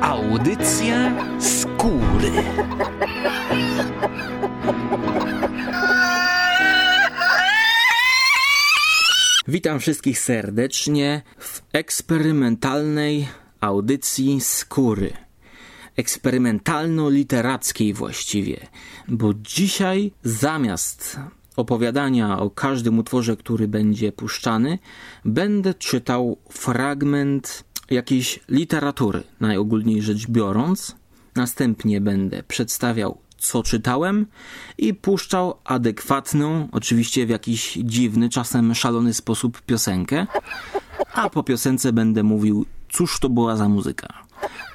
Audycja skóry. Witam wszystkich serdecznie w eksperymentalnej audycji skóry. Eksperymentalno-literackiej właściwie, bo dzisiaj zamiast opowiadania o każdym utworze, który będzie puszczany, będę czytał fragment jakiejś literatury, najogólniej rzecz biorąc. Następnie będę przedstawiał, co czytałem i puszczał adekwatną, oczywiście w jakiś dziwny, czasem szalony sposób piosenkę. A po piosence będę mówił, cóż to była za muzyka.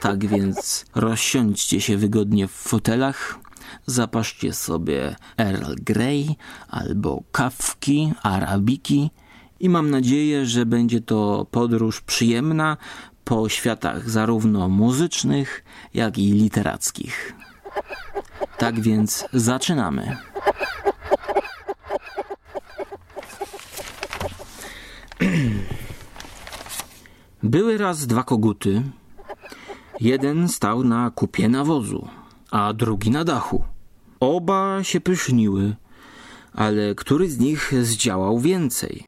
Tak więc rozsiądźcie się wygodnie w fotelach, zapaszcie sobie Earl Grey albo kawki, arabiki i mam nadzieję, że będzie to podróż przyjemna po światach zarówno muzycznych, jak i literackich. Tak więc zaczynamy. Były raz dwa koguty. Jeden stał na kupie nawozu, a drugi na dachu. Oba się pyszniły, ale który z nich zdziałał więcej?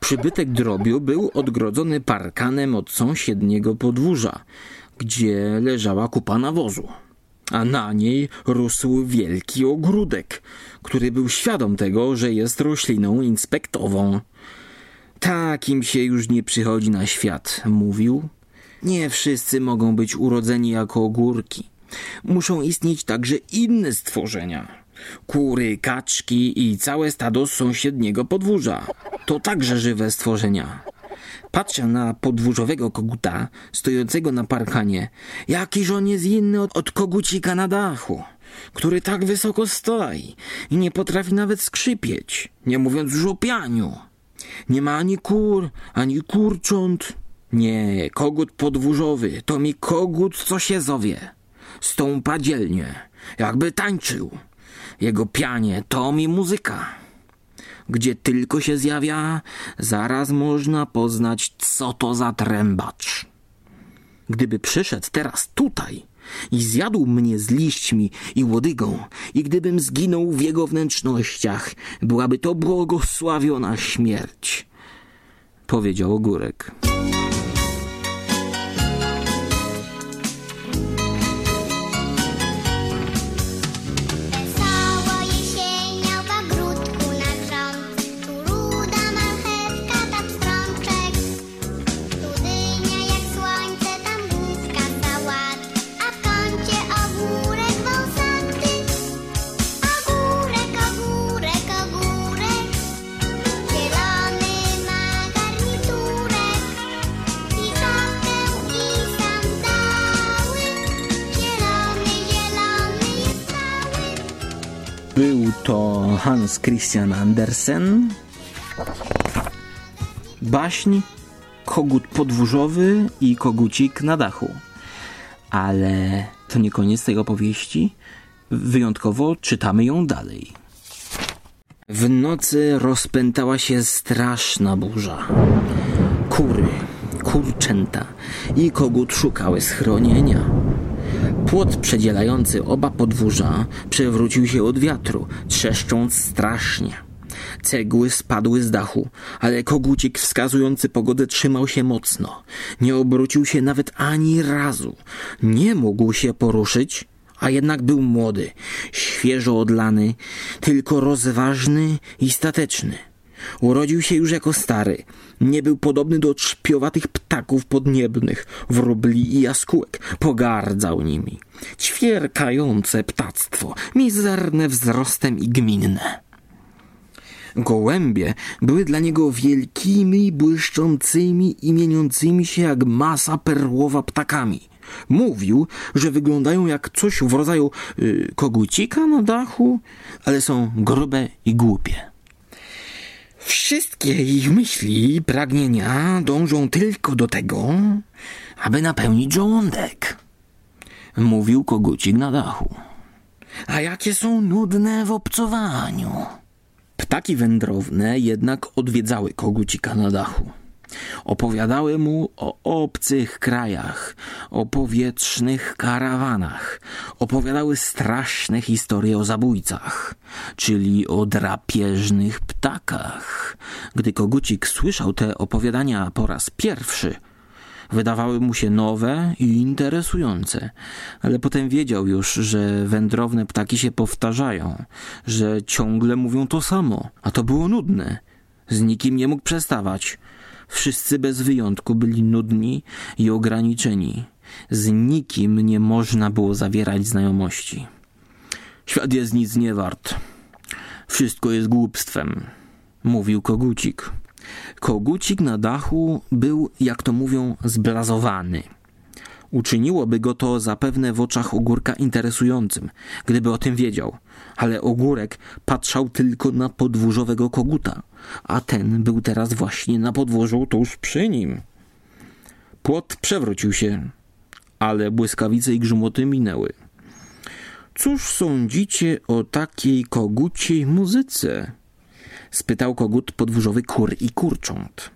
Przybytek drobiu był odgrodzony parkanem od sąsiedniego podwórza, gdzie leżała kupa nawozu. A na niej rósł wielki ogródek, który był świadom tego, że jest rośliną inspektową. Takim się już nie przychodzi na świat, mówił. Nie wszyscy mogą być urodzeni jako ogórki. Muszą istnieć także inne stworzenia kury, kaczki i całe stado z sąsiedniego podwórza. To także żywe stworzenia. Patrzę na podwórzowego koguta stojącego na parkanie. Jakiż on jest inny od, od kogucika na dachu, który tak wysoko stoi i nie potrafi nawet skrzypieć, nie mówiąc już o pianiu. Nie ma ani kur, ani kurcząt. Nie, kogut podwórzowy to mi kogut, co się zowie. Stąpa dzielnie, jakby tańczył. Jego pianie to mi muzyka. Gdzie tylko się zjawia, zaraz można poznać, co to za trębacz. Gdyby przyszedł teraz tutaj i zjadł mnie z liśćmi i łodygą, i gdybym zginął w jego wnętrznościach, byłaby to błogosławiona śmierć, powiedział ogórek. Hans Christian Andersen. Baśń Kogut podwórzowy i kogucik na dachu. Ale to nie koniec tej opowieści. Wyjątkowo czytamy ją dalej. W nocy rozpętała się straszna burza. Kury, kurczęta i kogut szukały schronienia. Płot przedzielający oba podwórza przewrócił się od wiatru, trzeszcząc strasznie. Cegły spadły z dachu, ale kogucik wskazujący pogodę trzymał się mocno. Nie obrócił się nawet ani razu. Nie mógł się poruszyć, a jednak był młody, świeżo odlany, tylko rozważny i stateczny. Urodził się już jako stary. Nie był podobny do trzpiowatych ptaków podniebnych, wróbli i jaskółek. Pogardzał nimi. Ćwierkające ptactwo, mizerne wzrostem i gminne. Gołębie były dla niego wielkimi, błyszczącymi i mieniącymi się jak masa perłowa ptakami. Mówił, że wyglądają jak coś w rodzaju y, kogucika na dachu, ale są grube i głupie. Wszystkie ich myśli i pragnienia dążą tylko do tego, aby napełnić żołądek. mówił kogucik na dachu. A jakie są nudne w obcowaniu. Ptaki wędrowne jednak odwiedzały kogucika na dachu. Opowiadały mu o obcych krajach, o powietrznych karawanach. Opowiadały straszne historie o zabójcach, czyli o drapieżnych ptakach. Gdy kogucik słyszał te opowiadania po raz pierwszy, wydawały mu się nowe i interesujące, ale potem wiedział już, że wędrowne ptaki się powtarzają, że ciągle mówią to samo, a to było nudne. Z nikim nie mógł przestawać. Wszyscy bez wyjątku byli nudni i ograniczeni. Z nikim nie można było zawierać znajomości. Świat jest nic nie wart. Wszystko jest głupstwem, mówił kogucik. Kogucik na dachu był, jak to mówią, zblazowany. Uczyniłoby go to zapewne w oczach ogórka interesującym, gdyby o tym wiedział, ale ogórek patrzał tylko na podwórzowego koguta, a ten był teraz właśnie na podwórzu tuż przy nim. Płot przewrócił się, ale błyskawice i grzmoty minęły. Cóż sądzicie o takiej koguciej muzyce? spytał kogut podwórzowy kur i kurcząt.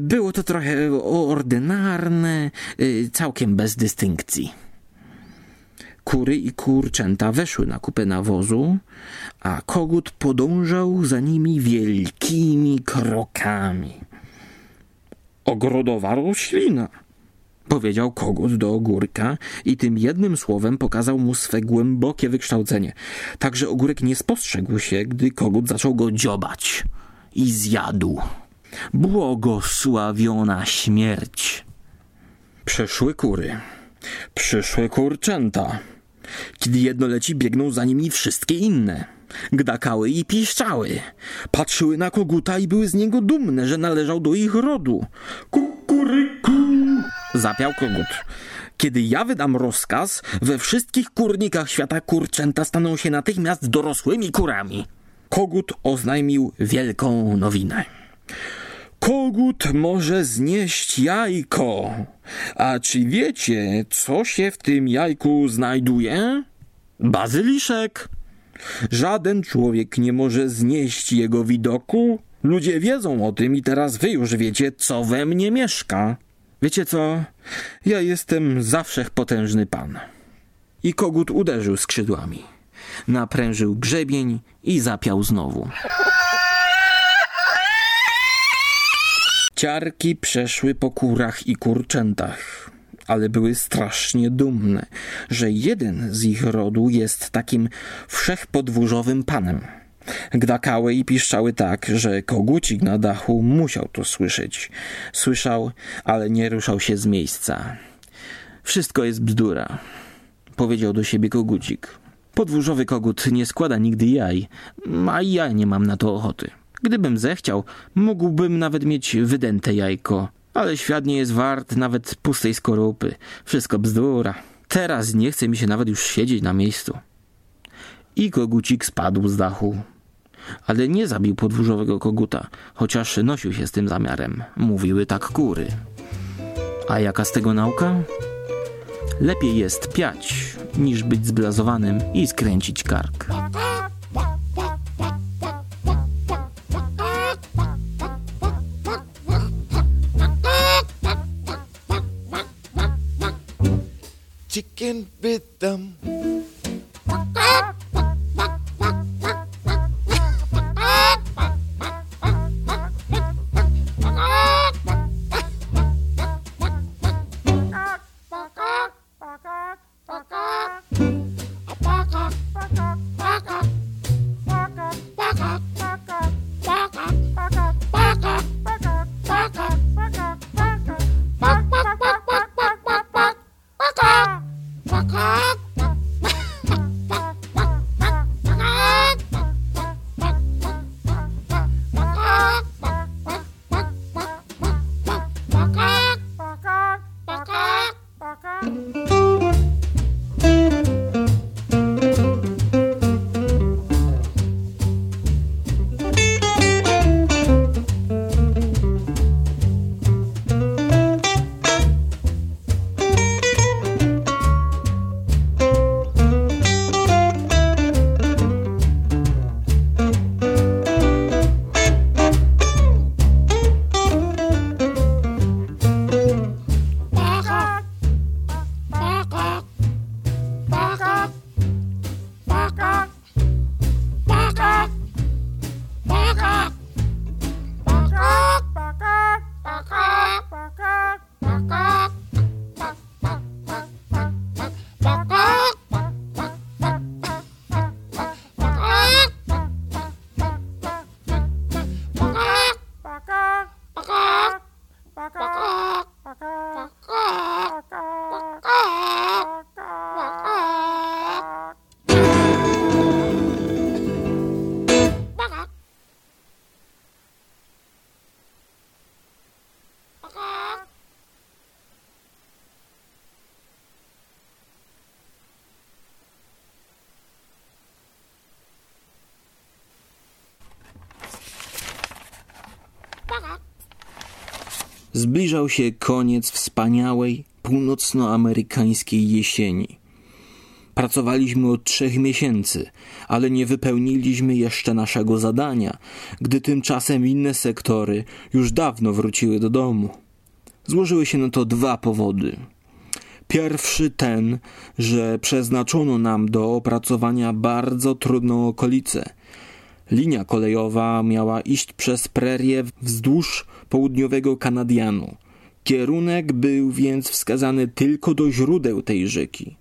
Było to trochę ordynarne, y, całkiem bez dystynkcji. Kury i kurczęta weszły na kupę nawozu, a kogut podążał za nimi wielkimi krokami. Ogrodowa roślina, powiedział kogut do ogórka i tym jednym słowem pokazał mu swe głębokie wykształcenie. Także ogórek nie spostrzegł się, gdy kogut zaczął go dziobać i zjadł. Błogosławiona śmierć. Przeszły kury, przyszły kurczęta. Kiedy jedno leci, biegną za nimi wszystkie inne. Gdakały i piszczały. Patrzyły na koguta i były z niego dumne, że należał do ich rodu. Kukuryku! Zapiał kogut. Kiedy ja wydam rozkaz, we wszystkich kurnikach świata kurczęta staną się natychmiast dorosłymi kurami. Kogut oznajmił wielką nowinę. Kogut może znieść jajko. A czy wiecie, co się w tym jajku znajduje? Bazyliszek. Żaden człowiek nie może znieść jego widoku. Ludzie wiedzą o tym i teraz wy już wiecie, co we mnie mieszka. Wiecie co? Ja jestem zawsze potężny pan. I kogut uderzył skrzydłami. Naprężył grzebień i zapiał znowu. Ciarki przeszły po kurach i kurczętach, ale były strasznie dumne, że jeden z ich rodu jest takim wszechpodwórzowym panem. Gdakały i piszczały tak, że kogucik na dachu musiał to słyszeć. Słyszał, ale nie ruszał się z miejsca. Wszystko jest bzdura, powiedział do siebie kogucik. Podwórzowy kogut nie składa nigdy jaj, a ja nie mam na to ochoty. Gdybym zechciał, mógłbym nawet mieć wydęte jajko. Ale świat nie jest wart nawet pustej skorupy. Wszystko bzdura. Teraz nie chce mi się nawet już siedzieć na miejscu. I kogucik spadł z dachu. Ale nie zabił podwórzowego koguta, chociaż nosił się z tym zamiarem. Mówiły tak kury. A jaka z tego nauka? Lepiej jest piać, niż być zblazowanym i skręcić kark. can beat them. Zbliżał się koniec wspaniałej północnoamerykańskiej jesieni. Pracowaliśmy od trzech miesięcy, ale nie wypełniliśmy jeszcze naszego zadania, gdy tymczasem inne sektory już dawno wróciły do domu. Złożyły się na to dwa powody. Pierwszy ten, że przeznaczono nam do opracowania bardzo trudną okolicę. Linia kolejowa miała iść przez prerię wzdłuż południowego Kanadianu. Kierunek był więc wskazany tylko do źródeł tej rzeki.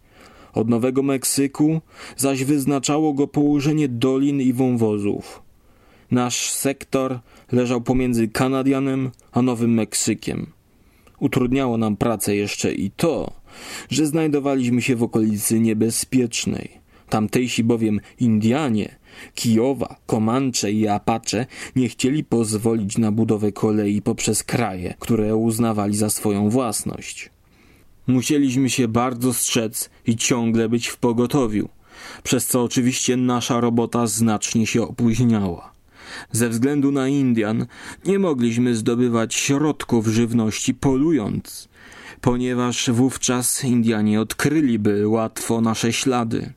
Od Nowego Meksyku zaś wyznaczało go położenie dolin i wąwozów. Nasz sektor leżał pomiędzy Kanadianem a Nowym Meksykiem. Utrudniało nam pracę jeszcze i to, że znajdowaliśmy się w okolicy niebezpiecznej. Tamtejsi bowiem Indianie, Kijowa, Komancze i Apache nie chcieli pozwolić na budowę kolei poprzez kraje, które uznawali za swoją własność. Musieliśmy się bardzo strzec i ciągle być w pogotowiu, przez co oczywiście nasza robota znacznie się opóźniała. Ze względu na Indian nie mogliśmy zdobywać środków żywności polując, ponieważ wówczas Indianie odkryliby łatwo nasze ślady.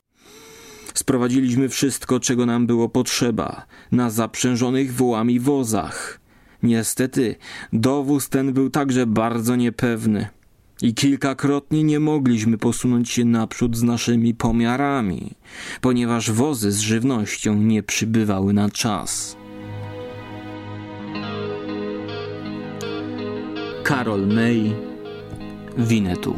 Sprowadziliśmy wszystko, czego nam było potrzeba, na zaprzężonych wołami wozach. Niestety, dowóz ten był także bardzo niepewny i kilkakrotnie nie mogliśmy posunąć się naprzód z naszymi pomiarami, ponieważ wozy z żywnością nie przybywały na czas. Karol May Winetu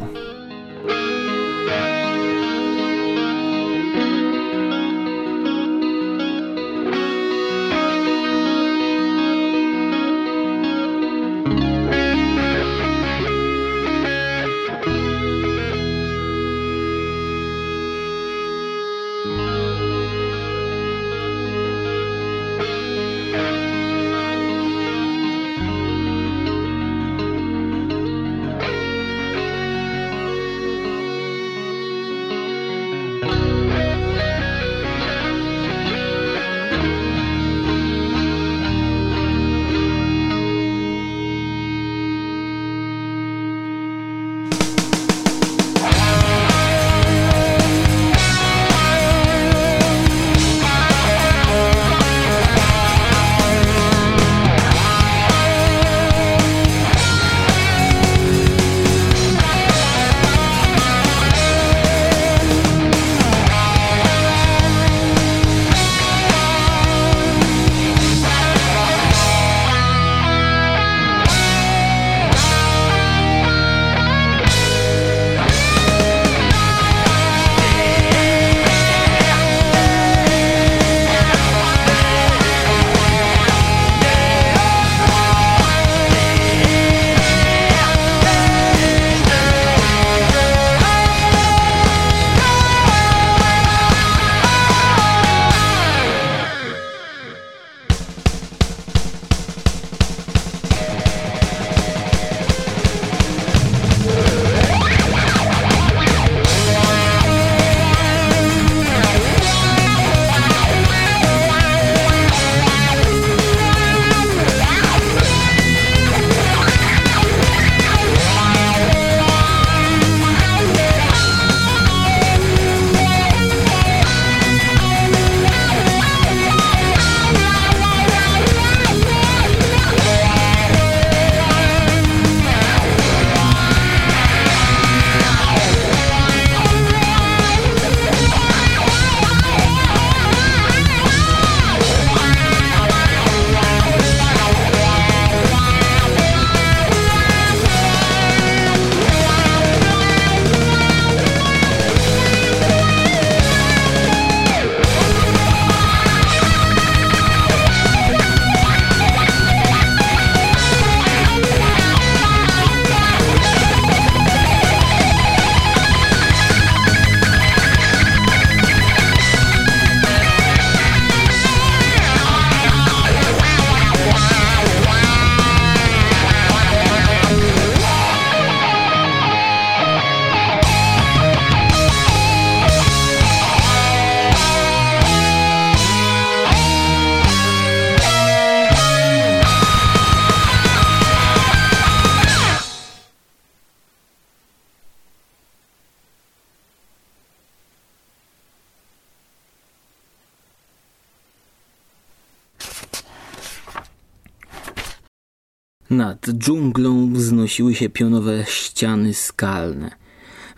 Dżunglą wznosiły się pionowe ściany skalne.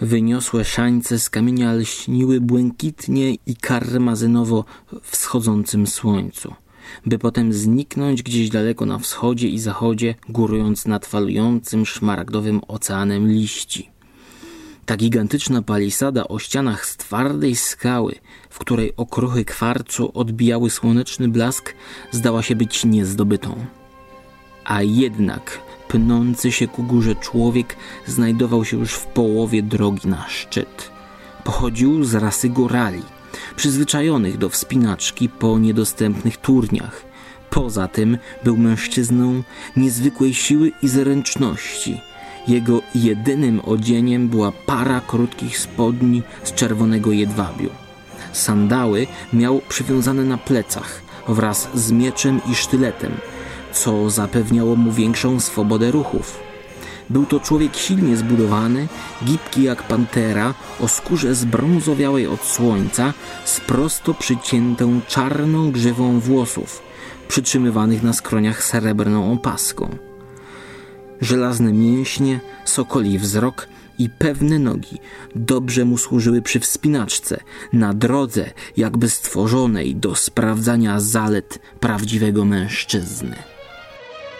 Wyniosłe szańce z kamienia lśniły błękitnie i karmazynowo wschodzącym słońcu, by potem zniknąć gdzieś daleko na wschodzie i zachodzie, górując nad falującym szmaragdowym oceanem liści. Ta gigantyczna palisada o ścianach z twardej skały, w której okruchy kwarcu odbijały słoneczny blask, zdała się być niezdobytą. A jednak pnący się ku górze człowiek znajdował się już w połowie drogi na szczyt. Pochodził z rasy górali, przyzwyczajonych do wspinaczki po niedostępnych turniach. Poza tym był mężczyzną niezwykłej siły i zręczności – jego jedynym odzieniem była para krótkich spodni z czerwonego jedwabiu. Sandały miał przywiązane na plecach wraz z mieczem i sztyletem, co zapewniało mu większą swobodę ruchów. Był to człowiek silnie zbudowany, gibki jak pantera, o skórze zbrązowiałej od słońca, z prosto przyciętą czarną grzywą włosów, przytrzymywanych na skroniach srebrną opaską żelazne mięśnie, sokoli wzrok i pewne nogi dobrze mu służyły przy wspinaczce, na drodze jakby stworzonej do sprawdzania zalet prawdziwego mężczyzny.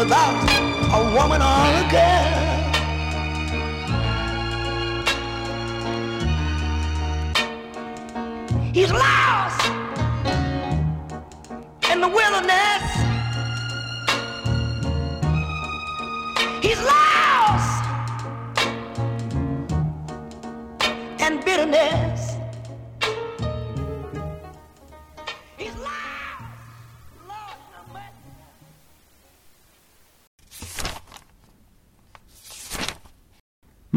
without a woman or a girl. He's lost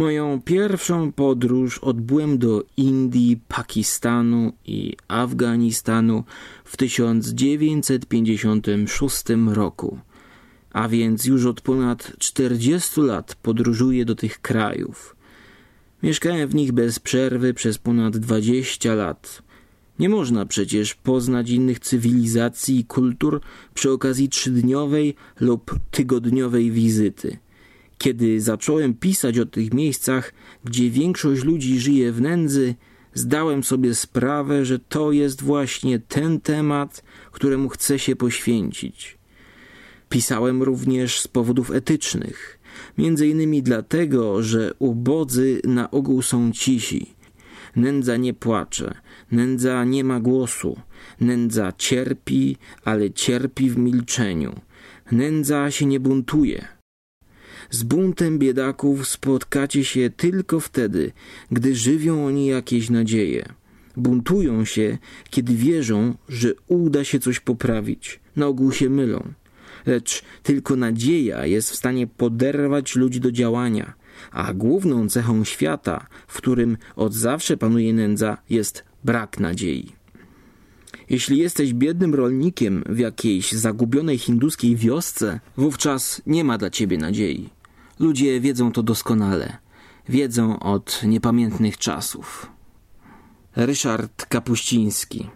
Moją pierwszą podróż odbyłem do Indii, Pakistanu i Afganistanu w 1956 roku, a więc już od ponad 40 lat podróżuję do tych krajów. Mieszkałem w nich bez przerwy przez ponad 20 lat. Nie można przecież poznać innych cywilizacji i kultur przy okazji trzydniowej lub tygodniowej wizyty. Kiedy zacząłem pisać o tych miejscach, gdzie większość ludzi żyje w nędzy, zdałem sobie sprawę, że to jest właśnie ten temat, któremu chcę się poświęcić. Pisałem również z powodów etycznych, między innymi dlatego, że ubodzy na ogół są cisi. Nędza nie płacze, nędza nie ma głosu, nędza cierpi, ale cierpi w milczeniu. Nędza się nie buntuje. Z buntem biedaków spotkacie się tylko wtedy, gdy żywią oni jakieś nadzieje. Buntują się, kiedy wierzą, że uda się coś poprawić. Na ogół się mylą. Lecz tylko nadzieja jest w stanie poderwać ludzi do działania, a główną cechą świata, w którym od zawsze panuje nędza, jest brak nadziei. Jeśli jesteś biednym rolnikiem w jakiejś zagubionej hinduskiej wiosce, wówczas nie ma dla ciebie nadziei. Ludzie wiedzą to doskonale. Wiedzą od niepamiętnych czasów. Ryszard Kapuściński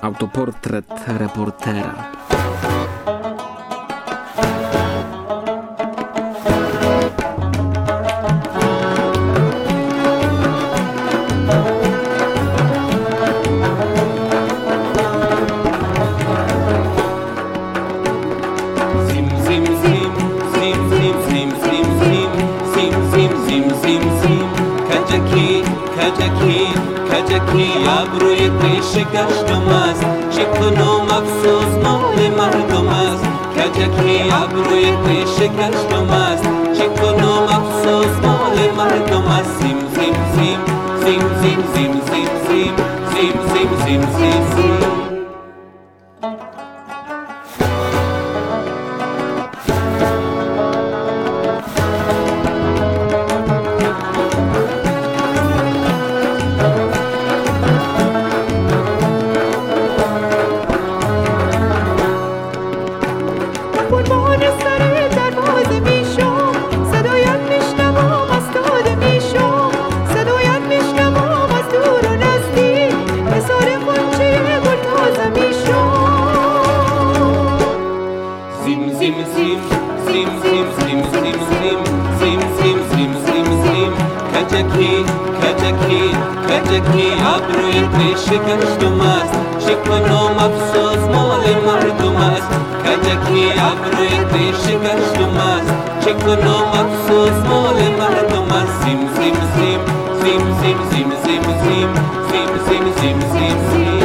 Autoportret reportera روی پیش گشتم است چه کنم افسوس مال مردم است. کجکی ابروی پیش گشتم است چه کنم افسوس مال مردم است. زیم زیم زیم زیم زیم زیم زیم زیم زیم زیم زیم زیم شکستم است شکنم افسوس مال مردم است کجکی ابروی تی شکستم است شکنم افسوس مال مردم است زیم زیم زیم زیم زیم زیم زیم زیم زیم زیم زیم زیم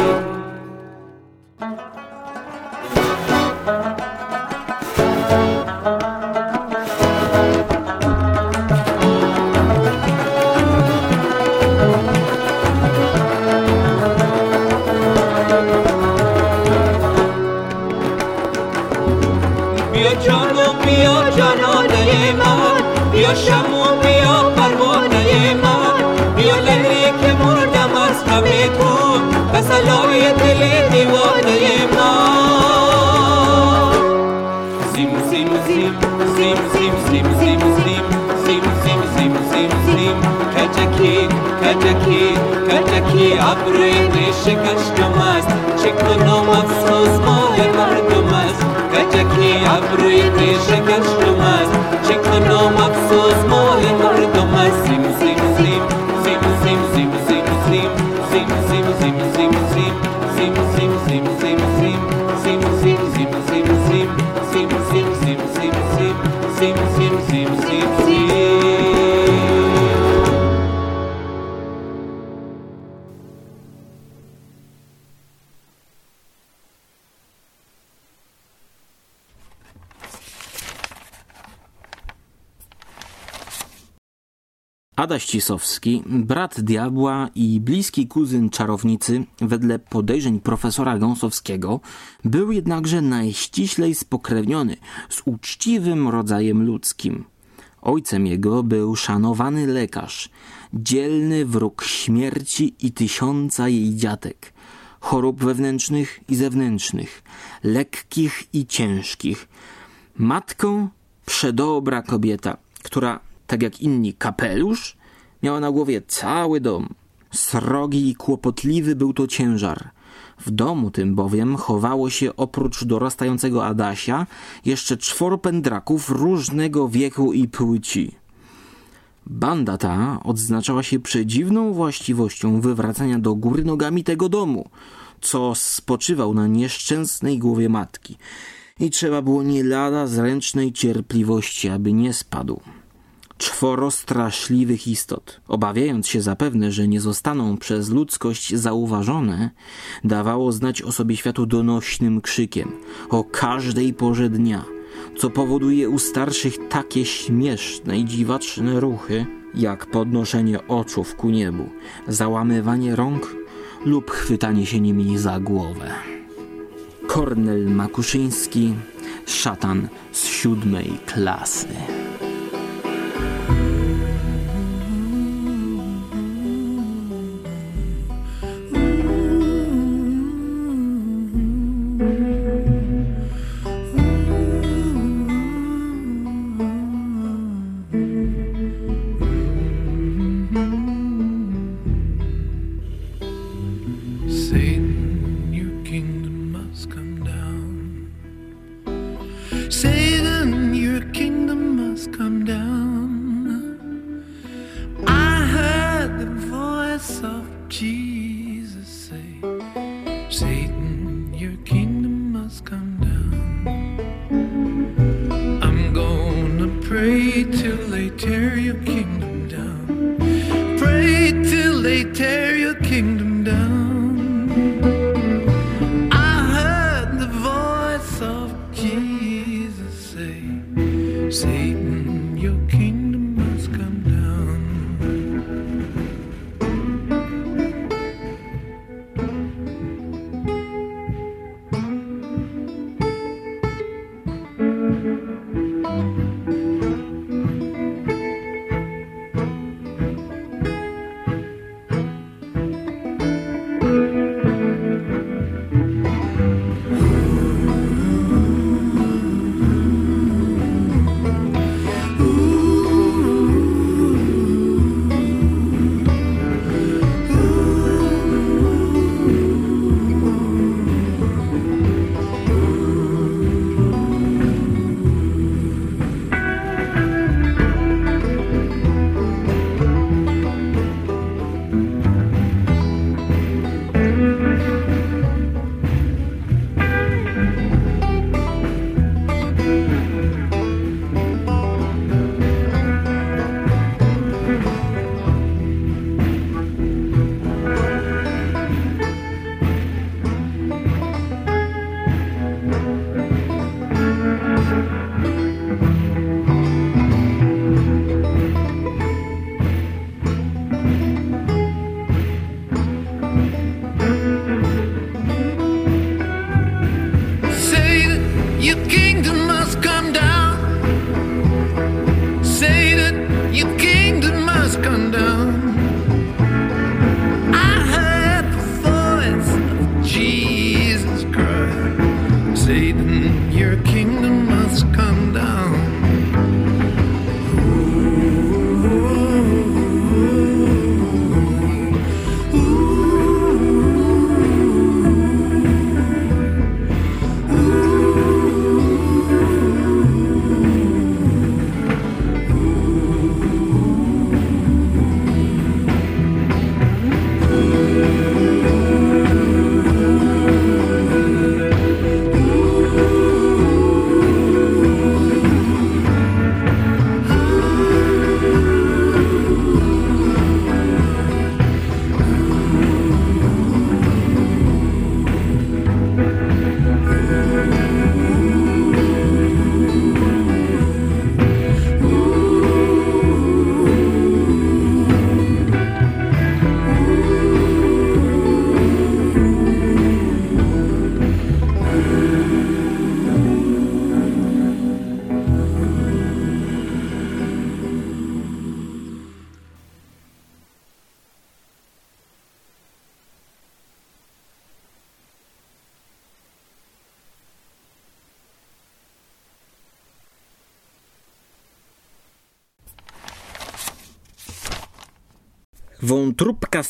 Adaś Cisowski, brat diabła i bliski kuzyn czarownicy, wedle podejrzeń profesora Gąsowskiego, był jednakże najściślej spokrewniony z uczciwym rodzajem ludzkim. Ojcem jego był szanowany lekarz, dzielny wróg śmierci i tysiąca jej dziatek, chorób wewnętrznych i zewnętrznych, lekkich i ciężkich. Matką przedobra kobieta, która tak jak inni kapelusz, miała na głowie cały dom. Srogi i kłopotliwy był to ciężar. W domu tym bowiem chowało się oprócz dorastającego Adasia jeszcze czworo pędraków różnego wieku i płci. Banda ta odznaczała się przedziwną właściwością wywracania do góry nogami tego domu, co spoczywał na nieszczęsnej głowie matki i trzeba było nie lada zręcznej cierpliwości, aby nie spadł. Czworo straszliwych istot. Obawiając się zapewne, że nie zostaną przez ludzkość zauważone, dawało znać o sobie światu donośnym krzykiem o każdej porze dnia, co powoduje u starszych takie śmieszne i dziwaczne ruchy, jak podnoszenie oczów ku niebu, załamywanie rąk lub chwytanie się nimi za głowę. Kornel Makuszyński, szatan z siódmej klasy. Bye.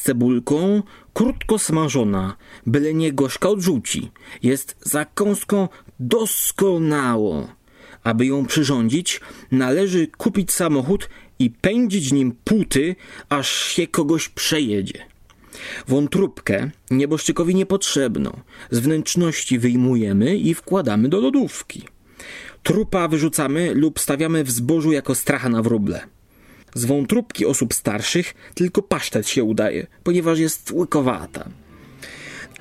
Cebulką, krótko smażona, byle nie gorzka od jest zakąską doskonałą. Aby ją przyrządzić, należy kupić samochód i pędzić nim póty, aż się kogoś przejedzie. Wątróbkę nieboszczykowi niepotrzebną. Z wnętrzności wyjmujemy i wkładamy do lodówki. Trupa wyrzucamy lub stawiamy w zbożu jako stracha na wróble. Z wątróbki osób starszych tylko pasztet się udaje, ponieważ jest łykowata.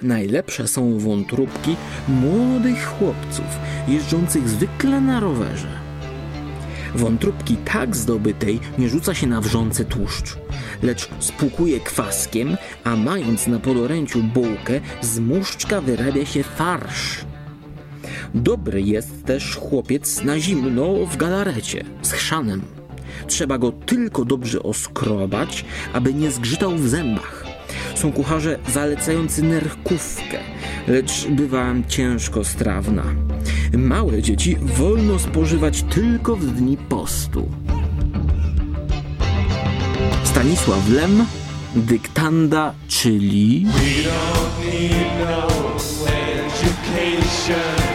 Najlepsze są wątróbki młodych chłopców, jeżdżących zwykle na rowerze. Wątróbki tak zdobytej nie rzuca się na wrzący tłuszcz, lecz spłukuje kwaskiem, a mając na podoręciu bułkę, z muszczka wyrabia się farsz. Dobry jest też chłopiec na zimno w galarecie, z chrzanem. Trzeba go tylko dobrze oskrobać, aby nie zgrzytał w zębach. Są kucharze zalecający nerkówkę, lecz bywa ciężko strawna. Małe dzieci wolno spożywać tylko w dni postu. Stanisław Lem, dyktanda, czyli... We don't need no education.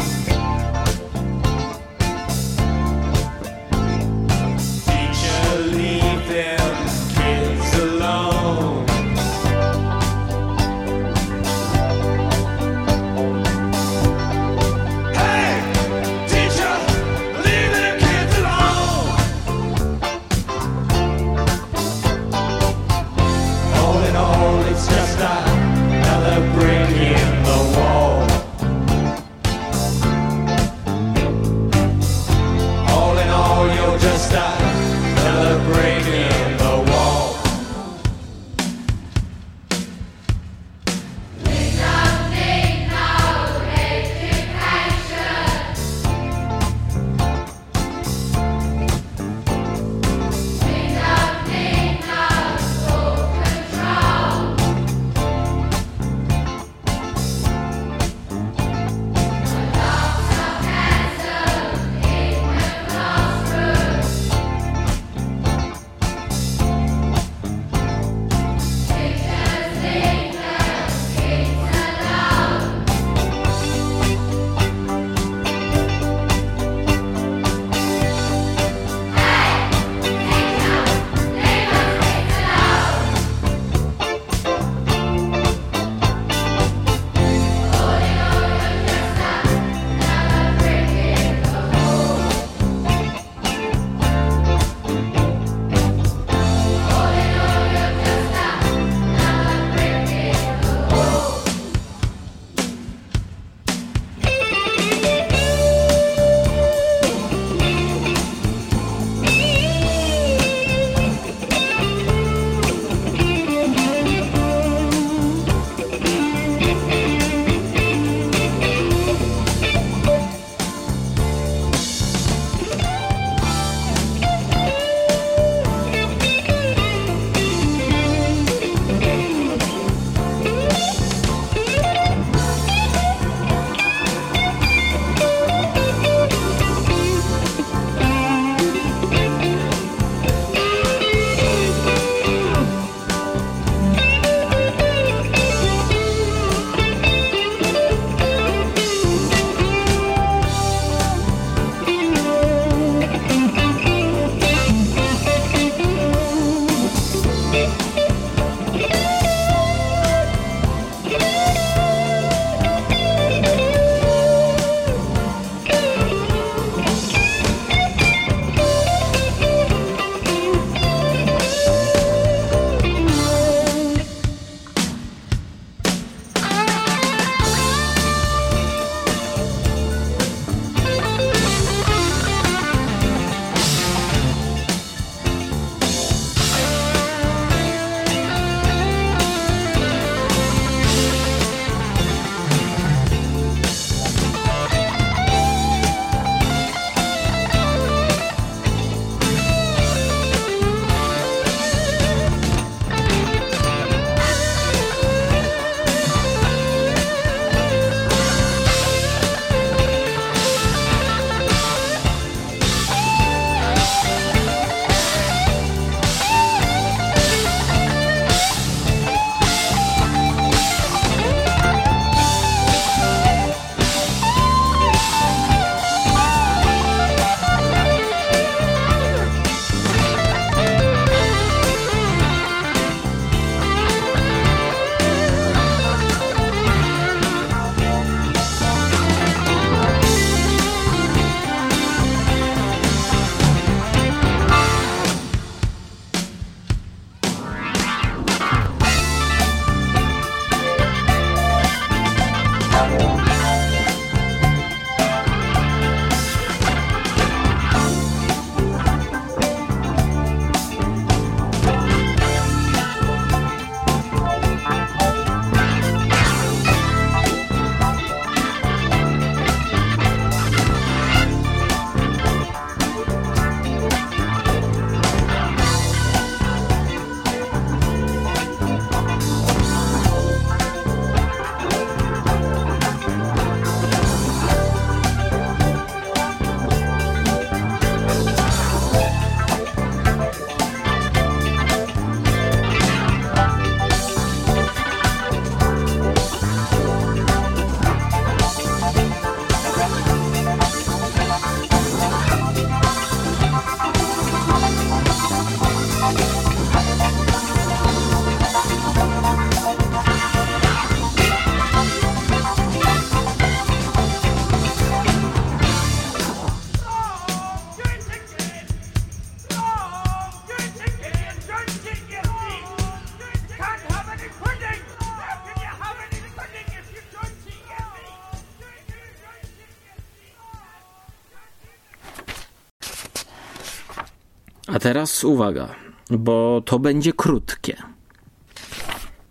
teraz uwaga, bo to będzie krótkie.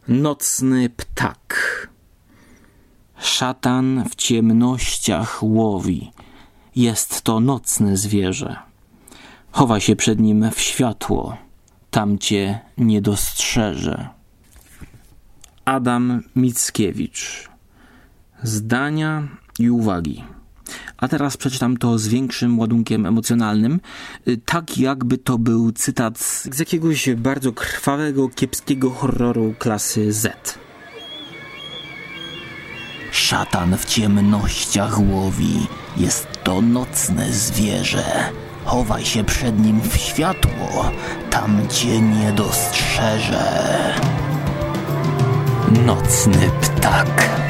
Nocny ptak. Szatan w ciemnościach łowi. Jest to nocne zwierzę. Chowa się przed nim w światło. Tam cię nie dostrzeże. Adam Mickiewicz. Zdania i uwagi. A teraz przeczytam to z większym ładunkiem emocjonalnym, y, tak jakby to był cytat z jakiegoś bardzo krwawego, kiepskiego horroru klasy Z. Szatan w ciemnościach łowi, jest to nocne zwierzę. Chowaj się przed nim w światło, tam cię nie dostrzeże. Nocny ptak.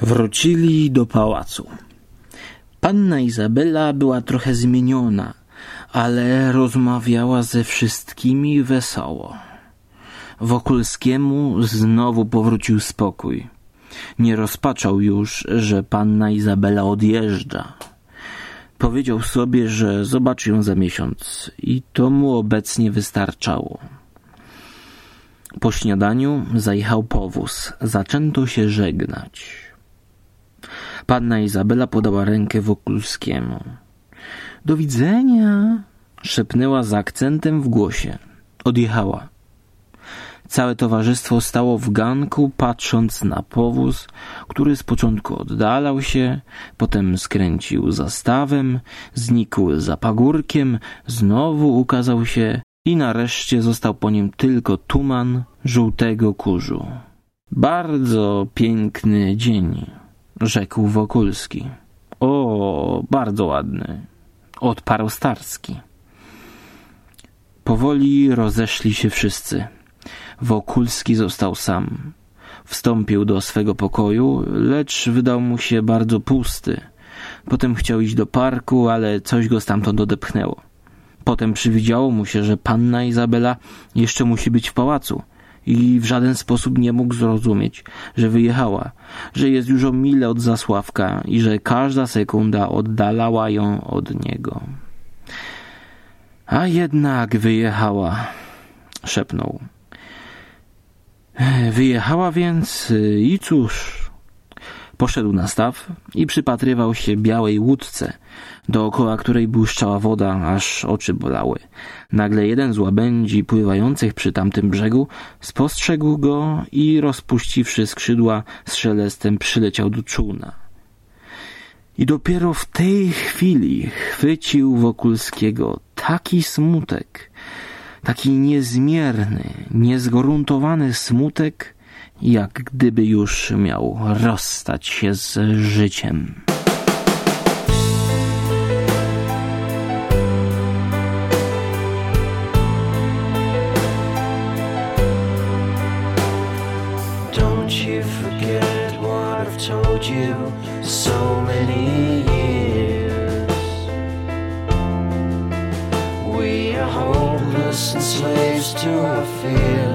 Wrócili do pałacu. Panna Izabela była trochę zmieniona, ale rozmawiała ze wszystkimi wesoło. Wokulskiemu znowu powrócił spokój. Nie rozpaczał już, że panna Izabela odjeżdża. Powiedział sobie, że zobaczy ją za miesiąc i to mu obecnie wystarczało. Po śniadaniu zajechał powóz. Zaczęto się żegnać. Panna Izabela podała rękę Wokulskiemu. Do widzenia, szepnęła z akcentem w głosie. Odjechała. Całe towarzystwo stało w ganku, patrząc na powóz, który z początku oddalał się, potem skręcił za stawem, znikł za pagórkiem, znowu ukazał się i nareszcie został po nim tylko tuman żółtego kurzu. Bardzo piękny dzień, rzekł Wokulski. O, bardzo ładny, odparł Starski. Powoli rozeszli się wszyscy. Wokulski został sam. Wstąpił do swego pokoju, lecz wydał mu się bardzo pusty. Potem chciał iść do parku, ale coś go stamtąd odepchnęło. Potem przywidziało mu się, że panna Izabela jeszcze musi być w pałacu i w żaden sposób nie mógł zrozumieć, że wyjechała, że jest już o mile od Zasławka i że każda sekunda oddalała ją od niego. A jednak wyjechała, szepnął. Wyjechała więc i cóż. Poszedł na staw i przypatrywał się białej łódce, dookoła której błyszczała woda, aż oczy bolały. Nagle jeden z łabędzi pływających przy tamtym brzegu spostrzegł go i rozpuściwszy skrzydła z szelestem przyleciał do czółna. I dopiero w tej chwili chwycił Wokulskiego taki smutek, taki niezmierny, niezgruntowany smutek, jak gdyby już miał rozstać się z życiem. Don't you forget what I've told you and slaves to our fears.